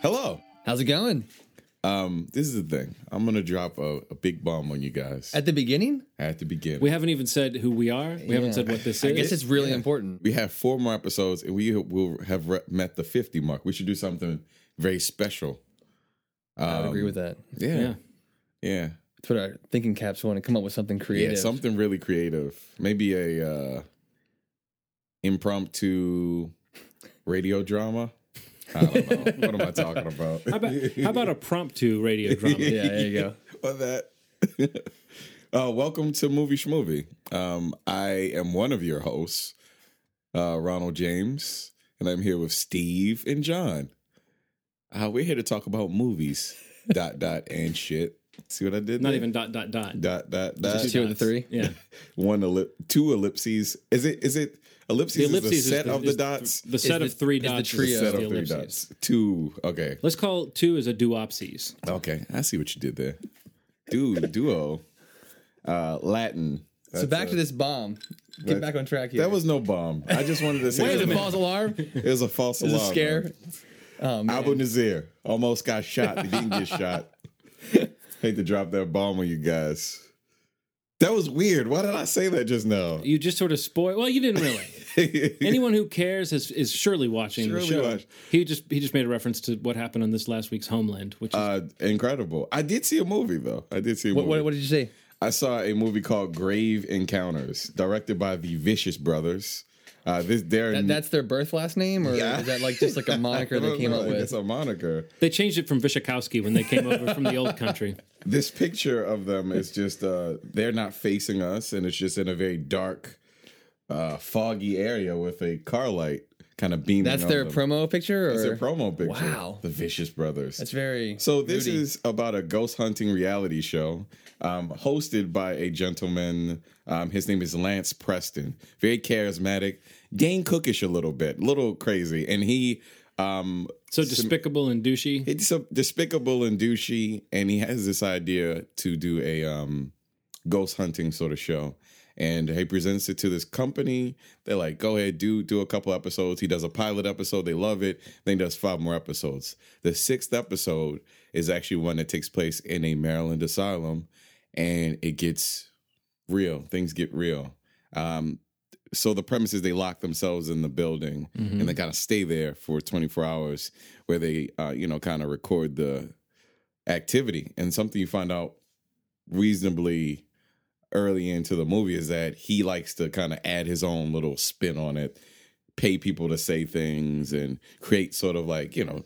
Okay. Hello. How's it going? Um, this is the thing. I'm gonna drop a, a big bomb on you guys At the beginning? at the beginning. We haven't even said who we are. We haven't said what this is. I is. guess it's really important. We have four more episodes, and we will have re- met the 50 mark. We should do something very special. I would agree with that. Yeah, yeah. yeah, That's what our thinking caps want to come up with something yeah. creative. Something really creative. Maybe a uh, impromptu radio drama. I don't know. what am I talking about? How about, how about a prompt to radio drama? yeah, there you go. or that. uh, welcome to Movie Schmovie. Um, I am one of your hosts, uh, Ronald James, and I'm here with Steve and John. Uh, we're here to talk about movies, dot dot and shit. See what I did? Not there? even dot dot dot. dot dot dot. Two of the three. Yeah. One ellip, two ellipses. Is it? Is it? Ellipses, The is the set is of the dots. The set of three dots. the dots. trio. is set of three dots. Two. Okay. Let's call two as a duopsies. Okay. I see what you did there. Dude, duo. Uh, Latin. So back to this bomb. Get back on track here. That was no bomb. I just wanted to say Wait it was, a, false alarm. it was a false Is it alarm. scare? man. Oh man. Abu Nazir almost got shot. He didn't get shot. Hate to drop that bomb on you guys. That was weird. Why did I say that just now? You just sort of spoil. Well, you didn't really. Anyone who cares is, is surely watching Surely the show. watch. He just he just made a reference to what happened on this last week's Homeland, which is uh, incredible. I did see a movie though. I did see a What, movie. what, what did you say? I saw a movie called Grave Encounters, directed by the Vicious Brothers. Uh, this they're That, that's their birth last name, or Yeah. is that like just like a moniker I they came know, up with? It's a moniker. they changed it from Vishakowski when they came over from the old country. this picture of them is just uh they're not facing us and it's just in a very dark uh foggy area with a car light kind of beaming That's their them. promo picture, or That's their promo picture Wow. the vicious brothers That's very. so this moody. is about a ghost hunting reality show um, hosted by a gentleman um, his name is lance preston very charismatic dane cookish a little bit little crazy and he um So despicable and douchey. it's so despicable and douchey, and he has this idea to do a um, ghost hunting sort of show. And he presents it to this company. They're like, "Go ahead, do do a couple episodes." He does a pilot episode. They love it. Then he does five more episodes. The sixth episode is actually one that takes place in a Maryland asylum, and it gets real. Things get real. Um, so the premise is they lock themselves in the building and they kind of stay there for 24 hours where they uh, you know kind of record the activity and something you find out reasonably early into the movie is that he likes to kind of add his own little spin on it pay people to say things and create sort of like you know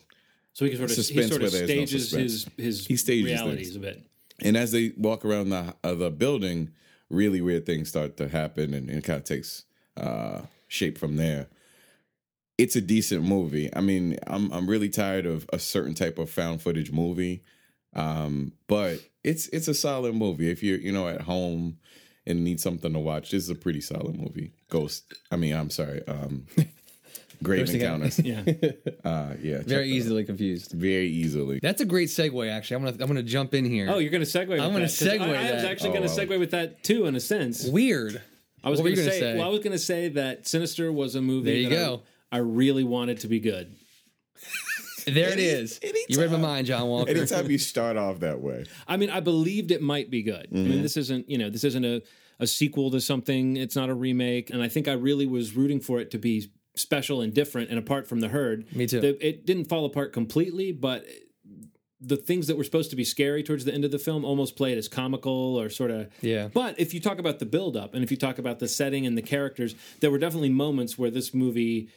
So he can sort of Suspense he sort of where there's no stages his his He stages realities things. a bit. And as they walk around the uh, the building, really weird things start to happen, and, it kind of takes uh, shape from there. It's a decent movie. I mean, I'm I'm really tired of a certain type of found footage movie, um, but it's it's a solid movie. If you're you know at home and need something to watch, this is a pretty solid movie. Ghost. I mean, I'm sorry. Um, Grave Ghost Encounters. Yeah. Uh, yeah, check very that out. easily confused. Very easily. That's a great segue. Actually, I'm gonna I'm gonna jump in here. Oh, you're going to segue. I'm gonna that, 'cause segue I, I was actually Oh, going to wow. segue with that too, in a sense. weird. I was What were going you to gonna say, say? Well, I was going to say that Sinister was a movie. There you that I- go. I, really wanted to be good. There it Any- is. You read my mind, John Walker. Anytime you start off that way, I mean, I believed it might be good. I Mm-hmm. mean, this isn't you know this isn't a a sequel to something. It's not a remake, and I think I really was rooting for it to be special and different and apart from the herd. Me too. The- it didn't fall apart completely, but the things that were supposed to be scary towards the end of the film almost played as comical or sort of Yeah. But if you talk about the build up and if you talk about the setting and the characters, there were definitely moments where this movie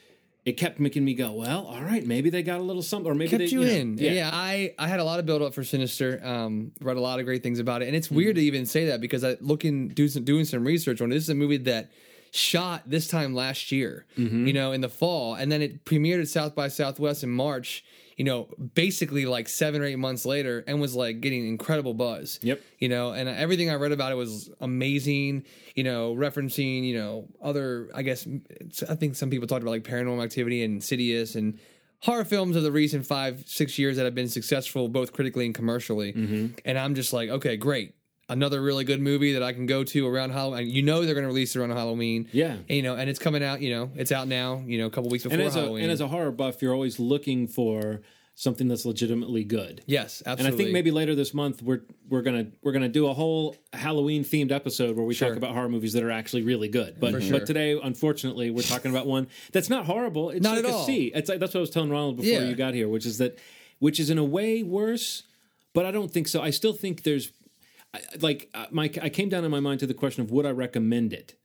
it kept making me go, well, all right, maybe they got a little something, or maybe kept they you know, in. Yeah. yeah. I I had a lot of build up for Sinister. Um, read a lot of great things about it, and it's weird to even say that because I looking do some doing some research on it. This is a movie that shot this time last year, mm-hmm. you know, in the fall, and then it premiered at South by Southwest in March. You know, basically like seven or eight months later, and was like getting incredible buzz. Yep. You know, and everything I read about it was amazing. You know, referencing you know other, I guess, I think some people talked about like Paranormal Activity and Insidious and horror films of the recent five, six years that have been successful both critically and commercially. Mm-hmm. And I'm just like, okay, great. Another really good movie that I can go to around Halloween. You know they're going to release it around Halloween. Yeah. And, you know, and it's coming out. You know, it's out now. You know, a couple weeks before and as a Halloween. and as a horror buff, you're always looking for something that's legitimately good. Yes, absolutely. And. I think maybe later this month we're we're gonna we're gonna do a whole Halloween themed episode where we Sure. talk about horror movies that are actually really good. But sure. but today, unfortunately, we're talking about one that's not horrible. It's Not like at a all. C. It's like that's what I was telling Ronald before Yeah. you got here, which is that which is in a way worse, but I don't think so. I still think there's I- like uh, my I came down in my mind to the question of would I recommend it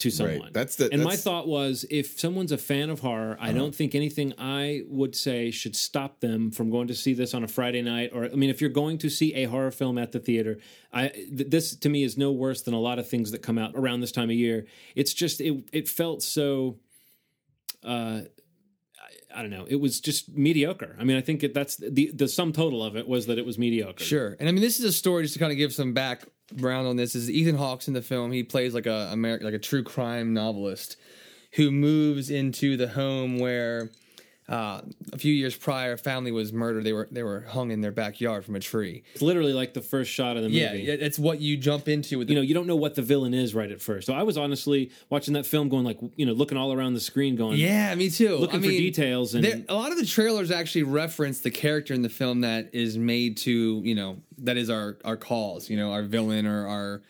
to someone. That's the- and my thought was if someone's a fan of horror, I don't think anything I would say should stop them from going to see this on a Friday night. Or I mean, if you're going to see a horror film at the theater, I th- this to me is no worse than a lot of things that come out around this time of year. It's just it it felt so. Uh, I don't know. It was just mediocre. I mean, I think it, that's the the sum total of it was that it was mediocre. Sure. And I mean, this is a story just to kind of give some background on this. Is Ethan Hawke's in the film? He plays like a Ameri- like a true crime novelist who moves into the home where uh, a few years prior, a family was murdered. They were they were hung in their backyard from a tree. It's literally like the first shot of the movie. Yeah, it's what you jump into with. you know, you don't know what the villain is right at first. So I was honestly watching that film, going like, you know, looking all around the screen, going, yeah, me too. looking I for mean, details. And There, a lot of the trailers actually reference the character in the film that is made to, you know, that is our our cause, you know, our villain or our,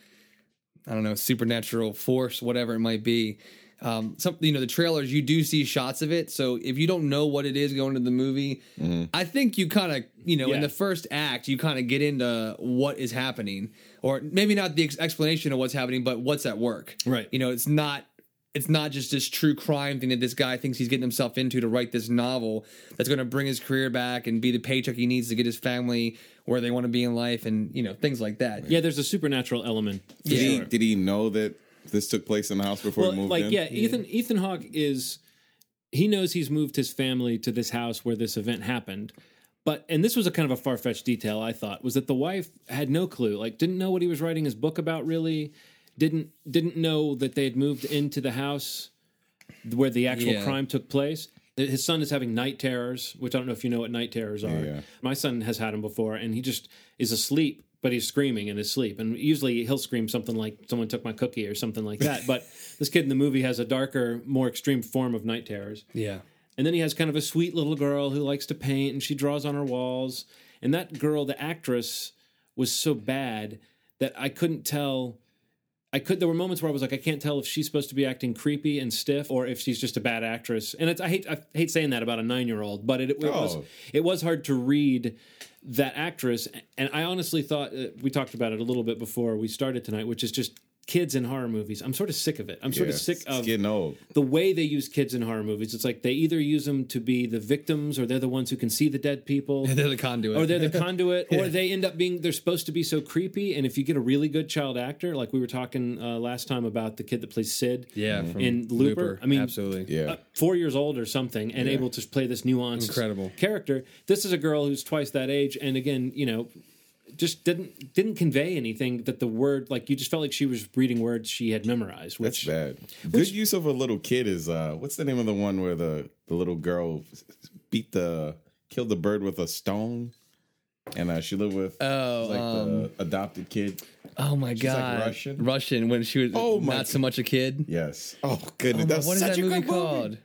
I don't know, supernatural force, whatever it might be. Um, some, you know, the trailers you do see shots of it. So if you don't know what it is going to the movie, I think you kind of, you know, in the first act, you kind of get into what is happening, or maybe not the ex- explanation of what's happening, but what's at work. Right. You know, it's not it's not just this true crime thing that this guy thinks he's getting himself into to write this novel that's going to bring his career back and be the paycheck he needs to get his family where they want to be in life and you know things like that. yeah, there's a supernatural element. for Did he did he know that this took place in the house before well, he moved like in? yeah, Ethan Ethan Hawke is he knows he's moved his family to this house where this event happened. But and this was a kind of a far fetched detail I thought was that the wife had no clue, like didn't know what he was writing his book about really, didn't didn't know that they had moved into the house where the actual Yeah. crime took place. His son is having night terrors, which I don't know if you know what night terrors are. Yeah. My son has had them before, and he just is asleep, but he's screaming in his sleep. And usually he'll scream something like "someone took my cookie" or something like that. but this kid in the movie has a darker, more extreme form of night terrors. Yeah. And then he has kind of a sweet little girl who likes to paint and she draws on her walls. And that girl, the actress, was so bad that I couldn't tell. I could. There were moments where I was like, I can't tell if she's supposed to be acting creepy and stiff or if she's just a bad actress. And it's, I hate. I hate saying that about a nine year old, but it, it was. Oh. It was hard to read that actress. And I honestly thought uh, we talked about it a little bit before we started tonight, which is just kids in horror movies. I'm sort of sick of it. I'm sort Yeah, of sick of getting old. the way they use kids in horror movies. It's like they either use them to be the victims or they're the ones who can see the dead people. They're the conduit. Or they're the conduit, or they end up being, they're supposed to be so creepy. And if you get a really good child actor, like we were talking uh, last time about the kid that plays Sid yeah, in Looper, I mean, absolutely. Yeah. uh, four years old or something, and able to play this nuanced, Incredible. character. This is a girl who's twice that age, and again, you know, just didn't didn't convey anything that the word like you just felt like she was reading words she had memorized. That's Which bad. Good use of a little kid is uh what's the name of the one where the the little girl beat the killed the bird with a stone and uh she lived with Oh, like um, the adopted kid. Oh my like god, Russian? Russian when she was Oh not so much a kid. Yes. Oh goodness. Oh my- that's what is such that movie called?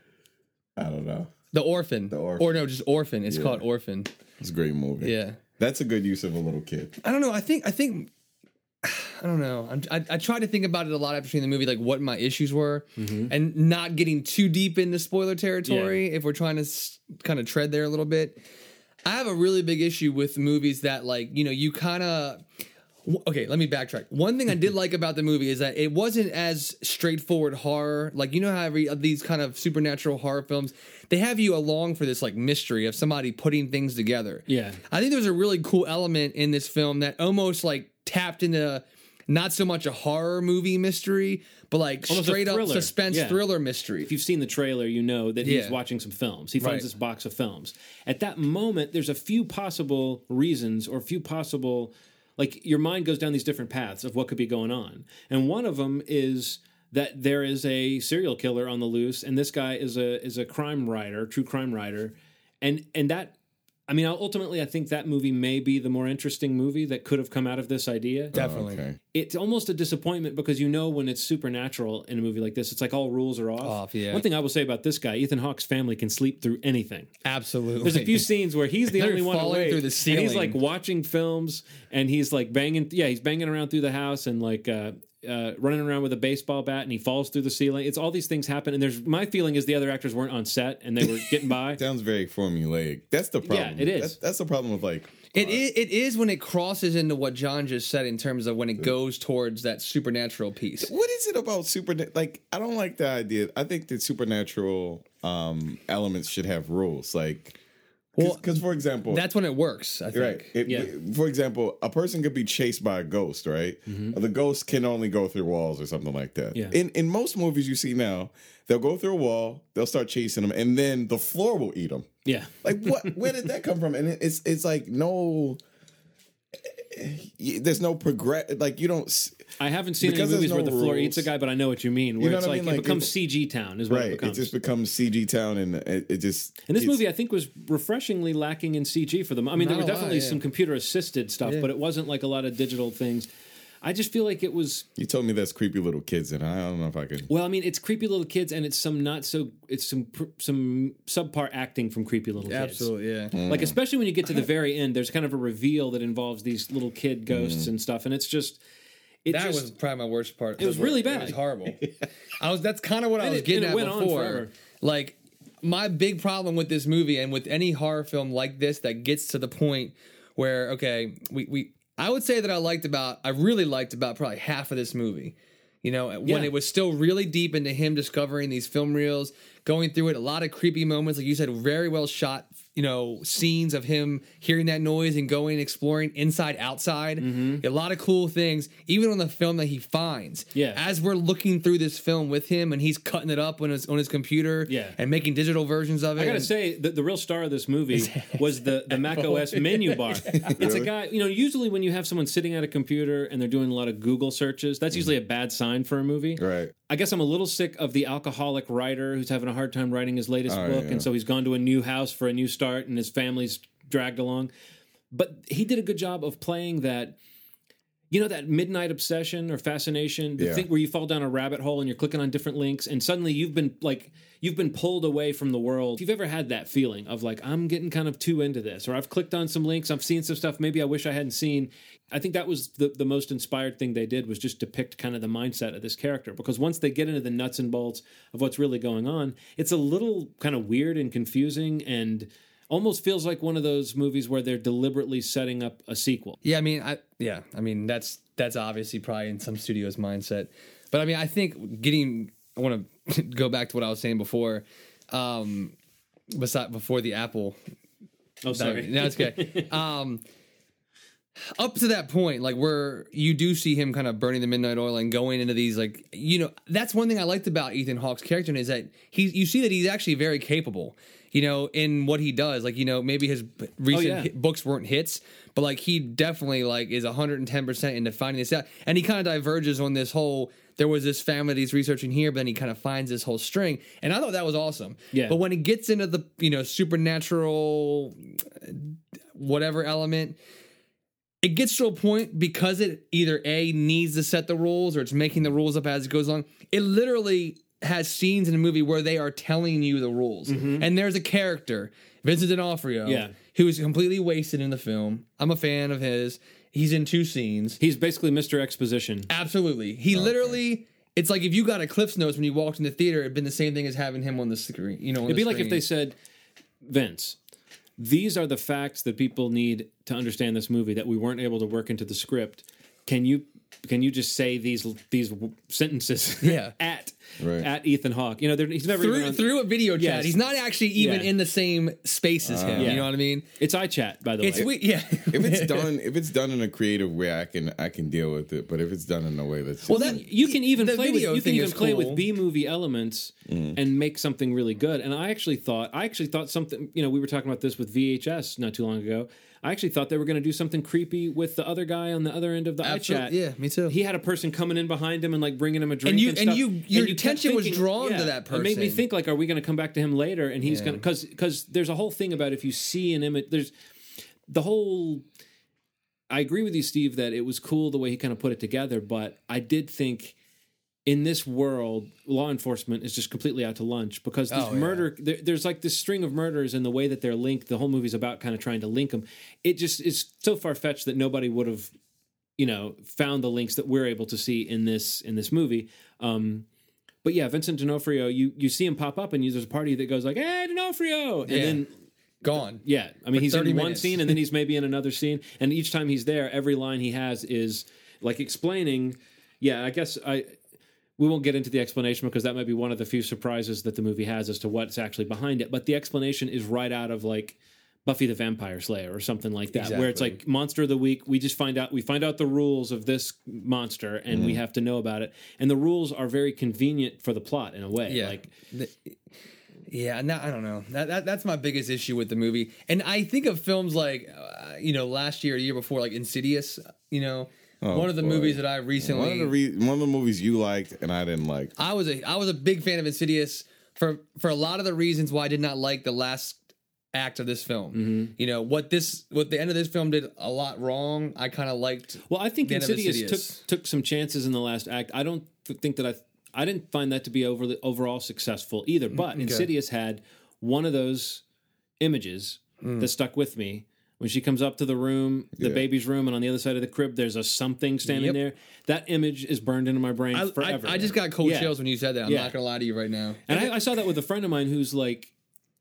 I don't know. The Orphan. The Orphan. Or no, just Orphan. It's Yeah. called Orphan. It's a great movie. Yeah. That's a good use of a little kid. I don't know. I think I think I don't know. I'm, I I try to think about it a lot after seeing the movie, like what my issues were, mm-hmm. and not getting too deep into spoiler territory. If we're trying to s- kind of tread there a little bit, I have a really big issue with movies that like you know you kind of. Okay, let me backtrack. One thing I did like about the movie is that it wasn't as straightforward horror. Like you know how every of these kind of supernatural horror films, they have you along for this like mystery of somebody putting things together. Yeah. I think there's a really cool element in this film that almost like tapped into not so much a horror movie mystery, but like Almost straight up suspense Yeah. thriller mystery. if you've seen the trailer, you know that he's Yeah. watching some films. He finds Right. this box of films. At that moment, there's a few possible reasons or a few possible, like your mind goes down these different paths of what could be going on. And one of them is that there is a serial killer on the loose, and this guy is a is a crime writer, true crime writer, and and that I mean, ultimately, I think that movie may be the more interesting movie that could have come out of this idea. Definitely. Okay. It's almost a disappointment because you know when it's supernatural in a movie like this, it's like all rules are off. Off, yeah. One thing I will say about this guy, Ethan Hawke's family can sleep through anything. Absolutely. There's a few scenes where he's the They're only one falling awake, through the and he's like watching films, and he's like banging. Yeah, he's banging around through the house and like uh, uh, running around with a baseball bat, and he falls through the ceiling. It's all these things happen, and there's my feeling is the other actors weren't on set and they were getting by. Sounds very formulaic. That's the problem. Yeah, it is. That's, that's the problem with like. It is, it is when it crosses into what John just said in terms of when it goes towards that supernatural piece. What is it about super? Like, I don't like the idea. I think that supernatural um elements should have rules. Like, Well, because for example, That's when it works, I think. Right. It- Yeah. For example, a person could be chased by a ghost, right? Mm-hmm. The ghost can only go through walls or something like that. Yeah. In in most movies you see now, they'll go through a wall, they'll start chasing them, and then the floor will eat them. Yeah, Like what? where did that come from? And it's it's like no. Eh, eh, eh, there's no progress. Like you don't. S- I haven't seen any Because there's movies where the floor rules. eats a guy, but I know what you mean. Where know it's what I like, it becomes CG town is what Right. it It just becomes CG town, and it, it just. And this movie, I think, was refreshingly lacking in CG for them. I mean, there were a lot, definitely yeah. some computer assisted stuff, Yeah. but it wasn't like a lot of digital things. I just feel like it was You told me that's creepy little kids, and I don't know if I could. well. I mean, it's creepy little kids, and it's some not so. It's some some subpar acting from creepy little kids. Absolutely, yeah. Mm. Like especially when you get to the very end, there's kind of a reveal that involves these little kid ghosts mm. and stuff, and it's just. It That just, was probably my worst part. It was really bad. It was horrible. I was. That's kind of what I was it- getting at before. Like my big problem with this movie and with any horror film like this that gets to the point where okay, we we I would say that I liked about I really liked about probably half of this movie. You know, when Yeah. it was still really deep into him discovering these film reels, going through it, a lot of creepy moments, like you said, very well shot, you know, scenes of him hearing that noise and going exploring inside, outside. Mm-hmm. A lot of cool things, even on the film that he finds. Yeah. As we're looking through this film with him and he's cutting it up on his on his computer Yeah. and making digital versions of it. I gotta and- say, the, the real star of this movie was the, the Mac OS menu bar. It's a guy, you know, usually when you have someone sitting at a computer and they're doing a lot of Google searches, that's usually a bad sign for a movie. Right. I guess I'm a little sick of the alcoholic writer who's having a hard time writing his latest Oh, book, yeah. and so he's gone to a new house for a new start, and his family's dragged along. But he did a good job of playing that. You know that midnight obsession or fascination, the Yeah. thing where you fall down a rabbit hole and you're clicking on different links, and suddenly you've been like you've been pulled away from the world. If you've ever had that feeling of like I'm getting kind of too into this, or I've clicked on some links, I've seen some stuff maybe I wish I hadn't seen. I think that was the the most inspired thing they did was just depict kind of the mindset of this character because once they get into the nuts and bolts of what's really going on, it's a little kind of weird and confusing and almost feels like one of those movies where they're deliberately setting up a sequel. Yeah, I mean, I yeah, I mean that's that's obviously probably in some studios' mindset, but I mean, I think getting I want to go back to what I was saying before, um, beside before the Apple. Oh, sorry. No, it's okay. um, up to that point, like where you do see him kind of burning the midnight oil and going into these, like you know, that's one thing I liked about Ethan Hawke's character is that he's you see that he's actually very capable. You know, in what he does, like you know, maybe his recent yeah. hit- books weren't hits, but like he definitely like is 110 percent into finding this out, and he kind of diverges on this whole. There was this family that he's researching here, but then he kind of finds this whole string, and I thought that was awesome. Yeah. But when it gets into the you know supernatural whatever element it gets to a point because it either a needs to set the rules or it's making the rules up as it goes along it literally has scenes in the movie where they are telling you the rules mm-hmm. and there's a character vincent d'onofrio Yeah. who is completely wasted in the film i'm a fan of his he's in two scenes He's basically Mr. Exposition. absolutely he literally it's like if you got a cliff's notes when you walked in the theater it'd been the same thing as having him on the screen you know It'd be like if they said, Vince, these are the facts that people need to understand this movie that we weren't able to work into the script. Can you can you just say these these sentences Yeah. at Right. at Ethan Hawke? You know, he's never through on, through a video chat Yes. he's not actually even Yeah. in the same space as uh, him Yeah. you know what i mean It's iChat, by the It's way. we yeah. if it's done if it's done in a creative way i can i can deal with it but if it's done in a way that's well, just- that you can even play with you can even play cool. with B movie elements mm-hmm. and make something really good. And I actually thought I actually thought something. You know, we were talking about this with VHS not too long ago. I actually thought they were going to do something creepy with the other guy on the other end of the Absolute- iChat. yeah, me too. He had a person coming in behind him and like bringing him a drink, And you- and, and you- your kept attention was drawn to that person. It made me think like, are we going to come back to him later? And he's Yeah. going to because because there's a whole thing about if you see an image, there's the whole. I agree with you, Steve, that it was cool the way he kind of put it together, but I did think in this world, law enforcement is just completely out to lunch because these Oh, yeah. murder, there, there's like this string of murders and the way that they're linked. The whole movie's about kind of trying to link them. It just is so far fetched that nobody would have, you know, found the links that we're able to see in this in this movie. Um, but yeah, Vincent D'Onofrio, you you see him pop up and you, there's a party that goes like, "Hey, D'Onofrio," and Yeah. then Gone. yeah, I mean, he's in 30 one scene and then he's maybe in another scene, and each time he's there, every line he has is like explaining. Yeah, I guess I we won't get into the explanation because that might be one of the few surprises that the movie has as to what's actually behind it. But the explanation is right out of like Buffy the Vampire Slayer or something like that, where it's like monster of the week. We just find out we find out the rules of this monster and Mm-hmm. we have to know about it. And the rules are very convenient for the plot in a way. Yeah. Like The- yeah, no, I don't know. That, that that's my biggest issue with the movie. And I think of films like, uh, you know, last year, the year before, like Insidious. You know, Oh, one of the boy. movies that I recently. One of the re- one of the movies you liked and I didn't like. I was a I was a big fan of Insidious for for a lot of the reasons why I did not like the last act of this film. Mm-hmm. You know what this what the end of this film did a lot wrong. I kind of liked. Well, I think the Insidious, Insidious. took took some chances in the last act. I don't th- think that I I didn't find that to be overly overall successful either. But Insidious had one of those images that stuck with me. When she comes up to the room, the Yeah. baby's room, and on the other side of the crib, there's a something standing Yep. there. That image is burned into my brain I, I, forever. I just got cold Yeah. chills when you said that. I'm Yeah. not gonna lie to you right now. And I, I saw that with a friend of mine who's like,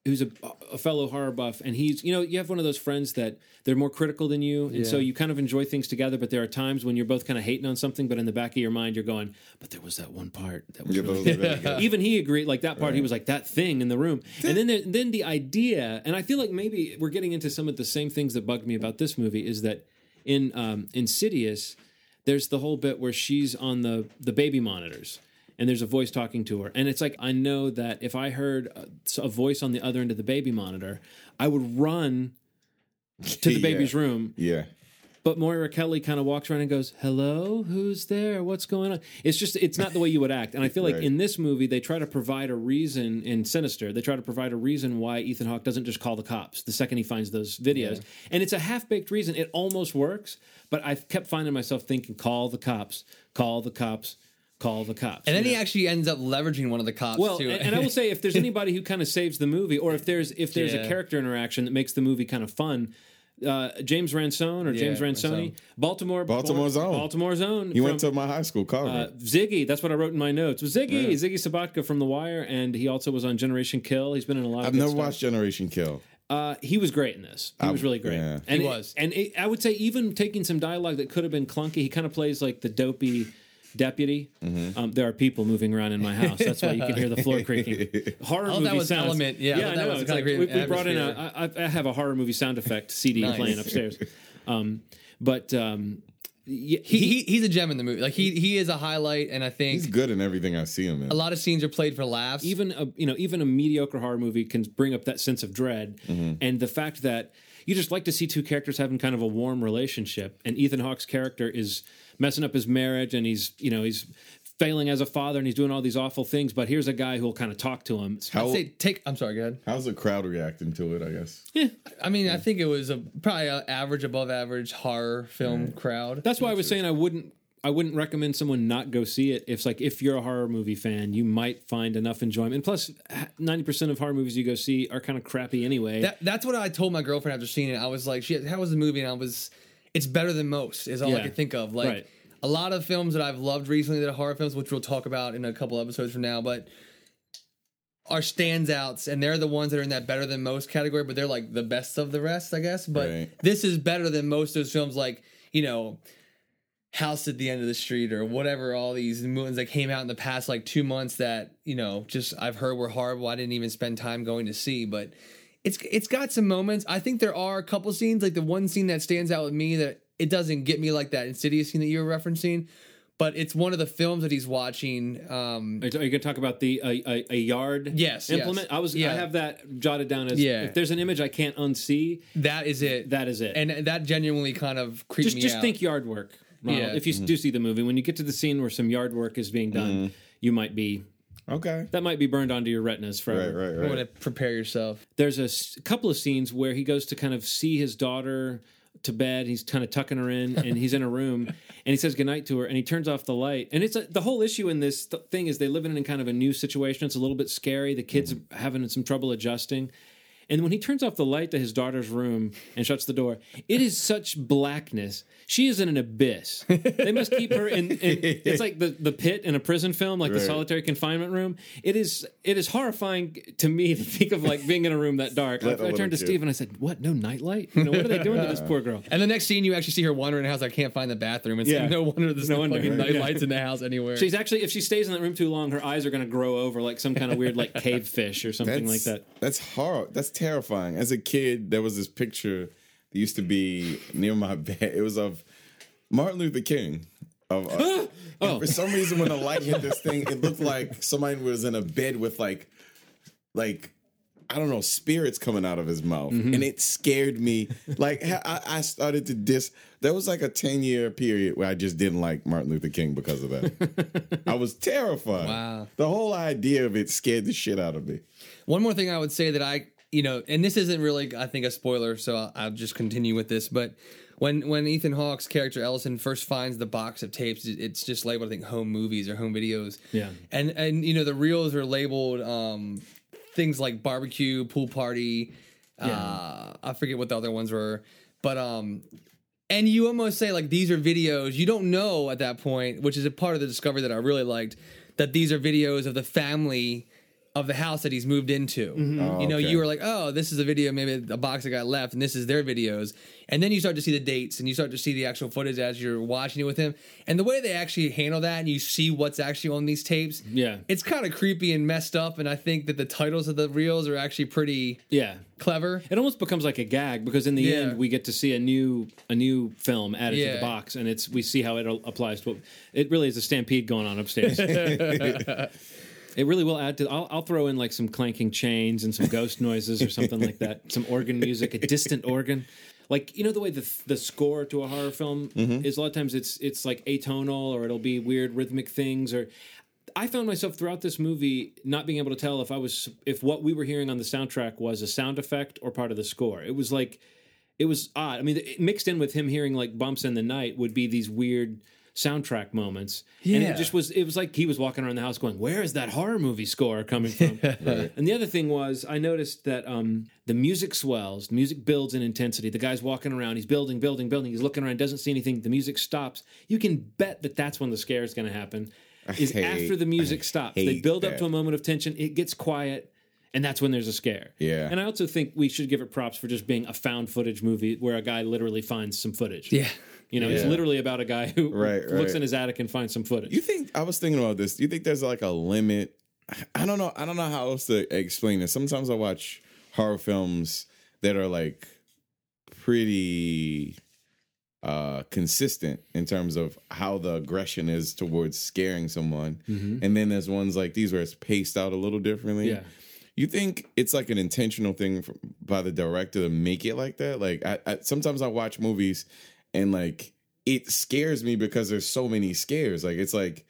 who's a, a fellow horror buff, and he's, you know, you have one of those friends that they're more critical than you, and so you kind of enjoy things together. But there are times when you're both kind of hating on something, but in the back of your mind, you're going, "But there was that one part that was Yeah, really really good. even he agreed like that part he was like that thing in the room. And then there, then the idea and i feel like maybe we're getting into some of the same things that bugged me about this movie is that in um, insidious there's the whole bit where she's on the the baby monitors and there's a voice talking to her and it's like i know that if i heard a, a voice on the other end of the baby monitor i would run to the Yeah. baby's room Yeah. but Moira Kelly kind of walks around and goes, "Hello, who's there? What's going on?" It's just it's not the way you would act. And I feel like Right. in this movie they try to provide a reason in Sinister. They try to provide a reason why Ethan Hawke doesn't just call the cops the second he finds those videos. And it's a half-baked reason. It almost works, but I kept finding myself thinking, "Call the cops. Call the cops. Call the cops." And then you he actually ends up leveraging one of the cops Well, too. and, and I will say, if there's anybody who kind of saves the movie, or if there's if there's a character interaction that makes the movie kind of fun, uh, James Ransone or James Ransoni, Ransone. Baltimore, Baltimore's own. Baltimore's own. He went to my high school, uh, Carver. Ziggy. That's what I wrote in my notes. Was Ziggy Ziggy Sobotka from The Wire, and he also was on Generation Kill. He's been in a lot. of I've good never stuff. watched Generation Kill. Uh, he was great in this. He I- was really great. yeah. And He it- was. and it, I would say even taking some dialogue that could have been clunky, he kind of plays like the dopey deputy. Mm-hmm. Um, there are people moving around in my house. That's why you can hear the floor creaking. Horror thought movie that was sounds. Element. Yeah, yeah, thought I that know. was It's like great we, we brought in a. atmosphere. I, I have a horror movie sound effect CD Nice. playing upstairs. Um, but um, y- he, he he's a gem in the movie. Like he he is a highlight, and I think He's good in everything I see him in. a lot of scenes are played for laughs. even a you know even a mediocre horror movie can bring up that sense of dread and the fact that you just like to see two characters having kind of a warm relationship and Ethan Hawke's character is messing up his marriage and he's you know he's failing as a father and he's doing all these awful things but here's a guy who'll kind of talk to him How, I'd say take. I'm sorry. Go ahead. how's the crowd reacting to it? I guess. Yeah i mean, I think it was a probably an average, above average horror film crowd. that's why I was saying I wouldn't I wouldn't recommend someone not go see it. If like if you're a horror movie fan, you might find enough enjoyment. And plus, ninety percent of horror movies you go see are kind of crappy anyway. That, that's what I told my girlfriend after seeing it. I was like, "Shit, how was the movie?" And I was, "It's better than most." Is all I Yeah. could think of. Like Right. a lot of films that I've loved recently that are horror films, which we'll talk about in a couple episodes from now, but are standouts, and they're the ones that are in that better than most category. But they're like the best of the rest, I guess. But Right. this is better than most of those films, like you know. House at the End of the Street or whatever all these movies that came out in the past like two months that you know just I've heard were horrible. I didn't even spend time going to see, but it's it's got some moments. I think there are a couple scenes like the one scene that stands out with me that it doesn't get me like that Insidious scene that you were referencing, but it's one of the films that he's watching. Um, Are you going to talk about the a, a, a yard Yes, implement? yes. I was I have that jotted down as Yeah. if there's an image I can't unsee, that is it. that is it. and that genuinely kind of creeped just me just out. think yard work. Ronald. Yeah. If you do see the movie, when you get to the scene where some yard work is being done, you might be Okay. that might be burned onto your retinas forever. Right, right, You want to prepare yourself. There's a s- couple of scenes where he goes to kind of see his daughter to bed. He's kind of tucking her in, and he's in a room, and he says goodnight to her, and he turns off the light. And it's a, the whole issue in this th- thing is they live in kind of a new situation. It's a little bit scary. The kids are having some trouble adjusting. And when he turns off the light to his daughter's room and shuts the door, it is such blackness. She is in an abyss. They must keep her in. in it's like the, the pit in a prison film, like the Right. solitary confinement room. It is it is horrifying to me to think of like being in a room that dark. I, Let a I turned to little Steve and I said, "What? No nightlight? You know what are they doing to this poor girl?" And the next scene, you actually see her wandering in the house. I can't find the bathroom. It's Yeah. no wonder there's No no, wonder, fucking right? night Yeah. lights in the house anywhere. She's actually, if she stays in that room too long, her eyes are going to grow over like some kind of weird like cave fish or something like that. That's horror. That's terrifying. As a kid, there was this picture that used to be near my bed. It was of Martin Luther King. Of, uh, Oh. For some reason, when the light hit this thing, it looked like somebody was in a bed with like, like. I don't know, spirits coming out of his mouth. Mm-hmm. And it scared me. Like, I, I started to dis. There was like a 10 year period where I just didn't like Martin Luther King because of that. I was terrified. Wow. The whole idea of it scared the shit out of me. One more thing I would say that I, you know, and this isn't really, I think, a spoiler, so I'll, I'll just continue with this. But when when Ethan Hawke's character Ellison first finds the box of tapes, it's just labeled, I think, home movies or home videos. Yeah. and and you know the reels are labeled um, things like barbecue, pool party. Uh, I forget what the other ones were, but um, and you almost say like these are videos you don't know at that point which is a part of the discovery that i really liked that these are videos of the family of the house that he's moved into mm-hmm. Oh, you know okay. you were like oh this is a video maybe a box that got left and this is their videos and then you start to see the dates and you start to see the actual footage as you're watching it with him and the way they actually handle that and you see what's actually on these tapes Yeah. it's kind of creepy and messed up and i think that the titles of the reels are actually pretty Yeah. clever It almost becomes like a gag because in the Yeah. end we get to see a new a new film added to the box, and it's we see how it applies to. What, It really is a stampede going on upstairs. it really will add to. I'll, I'll throw in like some clanking chains and some ghost noises or something like that. Some organ music, a distant organ. Like you know the way the the score to a horror film mm-hmm. is a lot of times it's it's like atonal or it'll be weird rhythmic things or I found myself throughout this movie not being able to tell if I was if what we were hearing on the soundtrack was a sound effect or part of the score. It was like it was odd. I mean, mixed in with him hearing like bumps in the night would be these weird soundtrack moments. And it just was it was like he was walking around the house going, "Where is that horror movie score coming from?" And the other thing was I noticed that um the music swells, the music builds in intensity. The guy's walking around, he's building, building, building. He's looking around, doesn't see anything. The music stops. You can bet that that's when the scare is going to happen. Is hate- after the music I stops. They build up to a moment of tension, it gets quiet, and that's when there's a scare. Yeah. And I also think we should give it props for just being a found footage movie where a guy literally finds some footage. yeah You know, it's literally about a guy who Right, looks right. in his attic and finds some footage. You think I was thinking about this? Do you think there's like a limit? I don't know. I don't know how else to explain it. Sometimes I watch horror films that are like pretty uh consistent in terms of how the aggression is towards scaring someone. And then there's ones like these where it's paced out a little differently. Yeah. You think it's like an intentional thing from, by the director to make it like that? Like, I, I sometimes I watch movies and like it scares me because there's so many scares. Like, it's like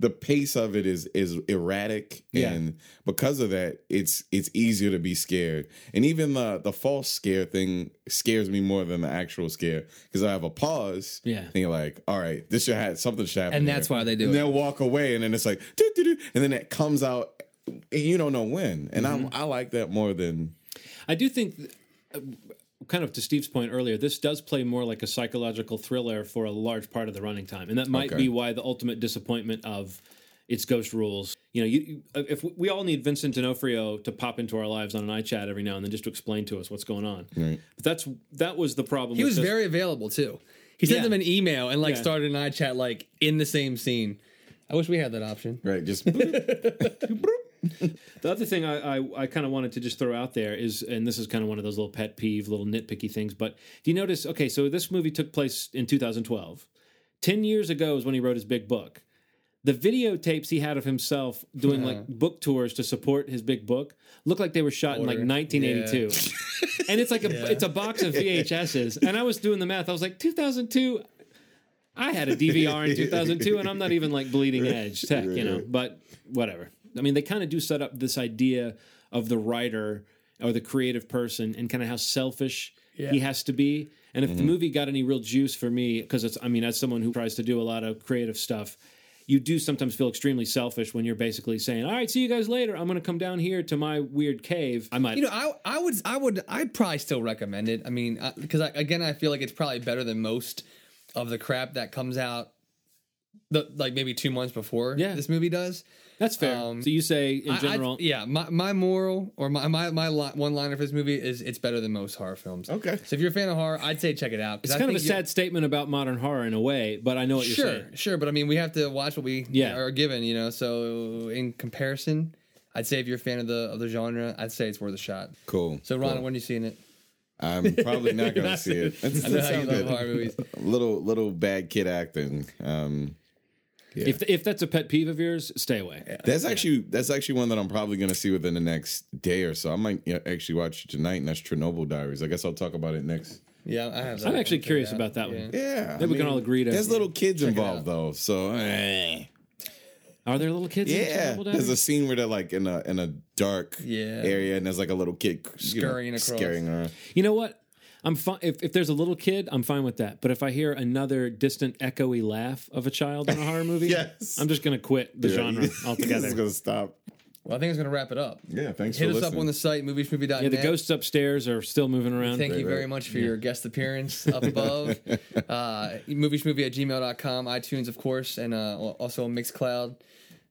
the pace of it is is erratic, Yeah. and because of that, it's it's easier to be scared. And even the the false scare thing scares me more than the actual scare because I have a pause. Yeah. and you're like, all right, this should have something should happen, And that's here. why they do And it. they'll walk away, and then it's like, doo, doo, doo, and then it comes out. And you don't know when, and Mm-hmm. I I like that more than I do think, uh, kind of to Steve's point earlier, this does play more like a psychological thriller for a large part of the running time, and that might Okay. be why the ultimate disappointment of its ghost rules. You know, you, you- uh, if we all need Vincent D'Onofrio to pop into our lives on an iChat every now and then just to explain to us what's going on, Right. but that's that was the problem. He with was this. very available too. He sent Yeah. them an email and like Yeah. started an iChat like in the same scene. I wish we had that option. right. Just The other thing I, I, I kind of wanted to just throw out there is, and this is kind of one of those little pet peeve, little nitpicky things, but do you notice? Okay, so this movie took place in 2012. 10 years ago is when he wrote his big book. The videotapes he had of himself doing Uh-huh. like book tours to support his big book looked like they were shot in like Older. 1982. and it's like a it's a box of VHSs. And I was doing the math. I was like 2002 I had a DVR in 2002 and I'm not even like bleeding edge tech, you know. But whatever. I mean, they kind of do set up this idea of the writer or the creative person and kind of how selfish he has to be. And if the mm-hmm. movie got any real juice for me, because it's, I mean, as someone who tries to do a lot of creative stuff, you do sometimes feel extremely selfish when you're basically saying, "All right, see you guys later. I'm going to come down here to my weird cave." I might, You know, I I would I would I'd probably still recommend it. I mean, because I, again, I feel like it's probably better than most of the crap that comes out, the like maybe two months before Yeah. this movie does. That's fair. um, so you say in I- I- general, yeah. My my moral or my my, my li- one liner for this movie is it's better than most horror films. Okay. So if you're a fan of horror, I'd say check it out. it's I kind of a sad statement about modern horror in a way, but I know what you're Sure, saying. sure, but I mean, we have to watch what we Yeah. are given, you know. So in comparison, I'd say if you're a fan of the of the genre, I'd say it's worth a shot. Cool. So, Ron, Cool. when are you seeing it? I'm probably not going to see it. That's, I know how you love horror movies. Little little bad kid acting. Um, If if that's a pet peeve of yours, stay away. that's actually that's actually one that I'm probably going to see within the next day or so. I might yeah, actually watch it tonight, and that's Chernobyl Diaries. I guess I'll talk about it next. Yeah, I have. I'm actually curious out. about that Yeah. one. Yeah, Maybe we can all agree to- There's little kids it involved out. though, so eh. Are there little kids? in yeah. Chernobyl There's a Diaries? scene where they're like in a in a dark Yeah. area, and there's like a little kid you know, Scurrying across. scaring around. You know what? I'm fine if, if there's a little kid, I'm fine with that. But if I hear another distant, echoey laugh of a child in a horror movie, Yes. I'm just gonna quit the genre This altogether. it's gonna stop. Well, I think it's gonna wrap it up. Yeah, thanks Hit for us listening. up on the site moviesmovie.net. Yeah, the ghosts upstairs are still moving around. Thank you very right. much for your guest appearance up above. uh, moviesmovie at gmail.com, iTunes, of course, and uh, also on Mixcloud.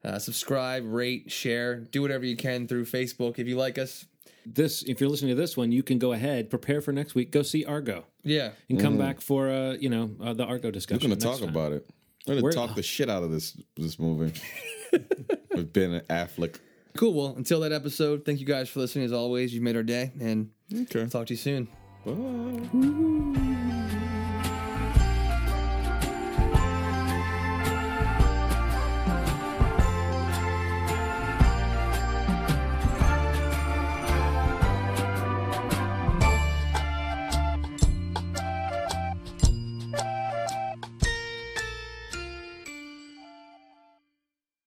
Uh, subscribe, rate, share, do whatever you can through Facebook. If you like us, This, if you're listening to this one, you can go ahead, prepare for next week, go see Argo, yeah. and come back for uh, you know, uh, the Argo discussion. We're discussion. gonna next talk time. about it. We're gonna We're- talk the shit out of this this movie. With Ben Affleck. Cool. Well, until that episode, thank you guys for listening as always. You've made our day, and Okay. talk to you soon. Bye.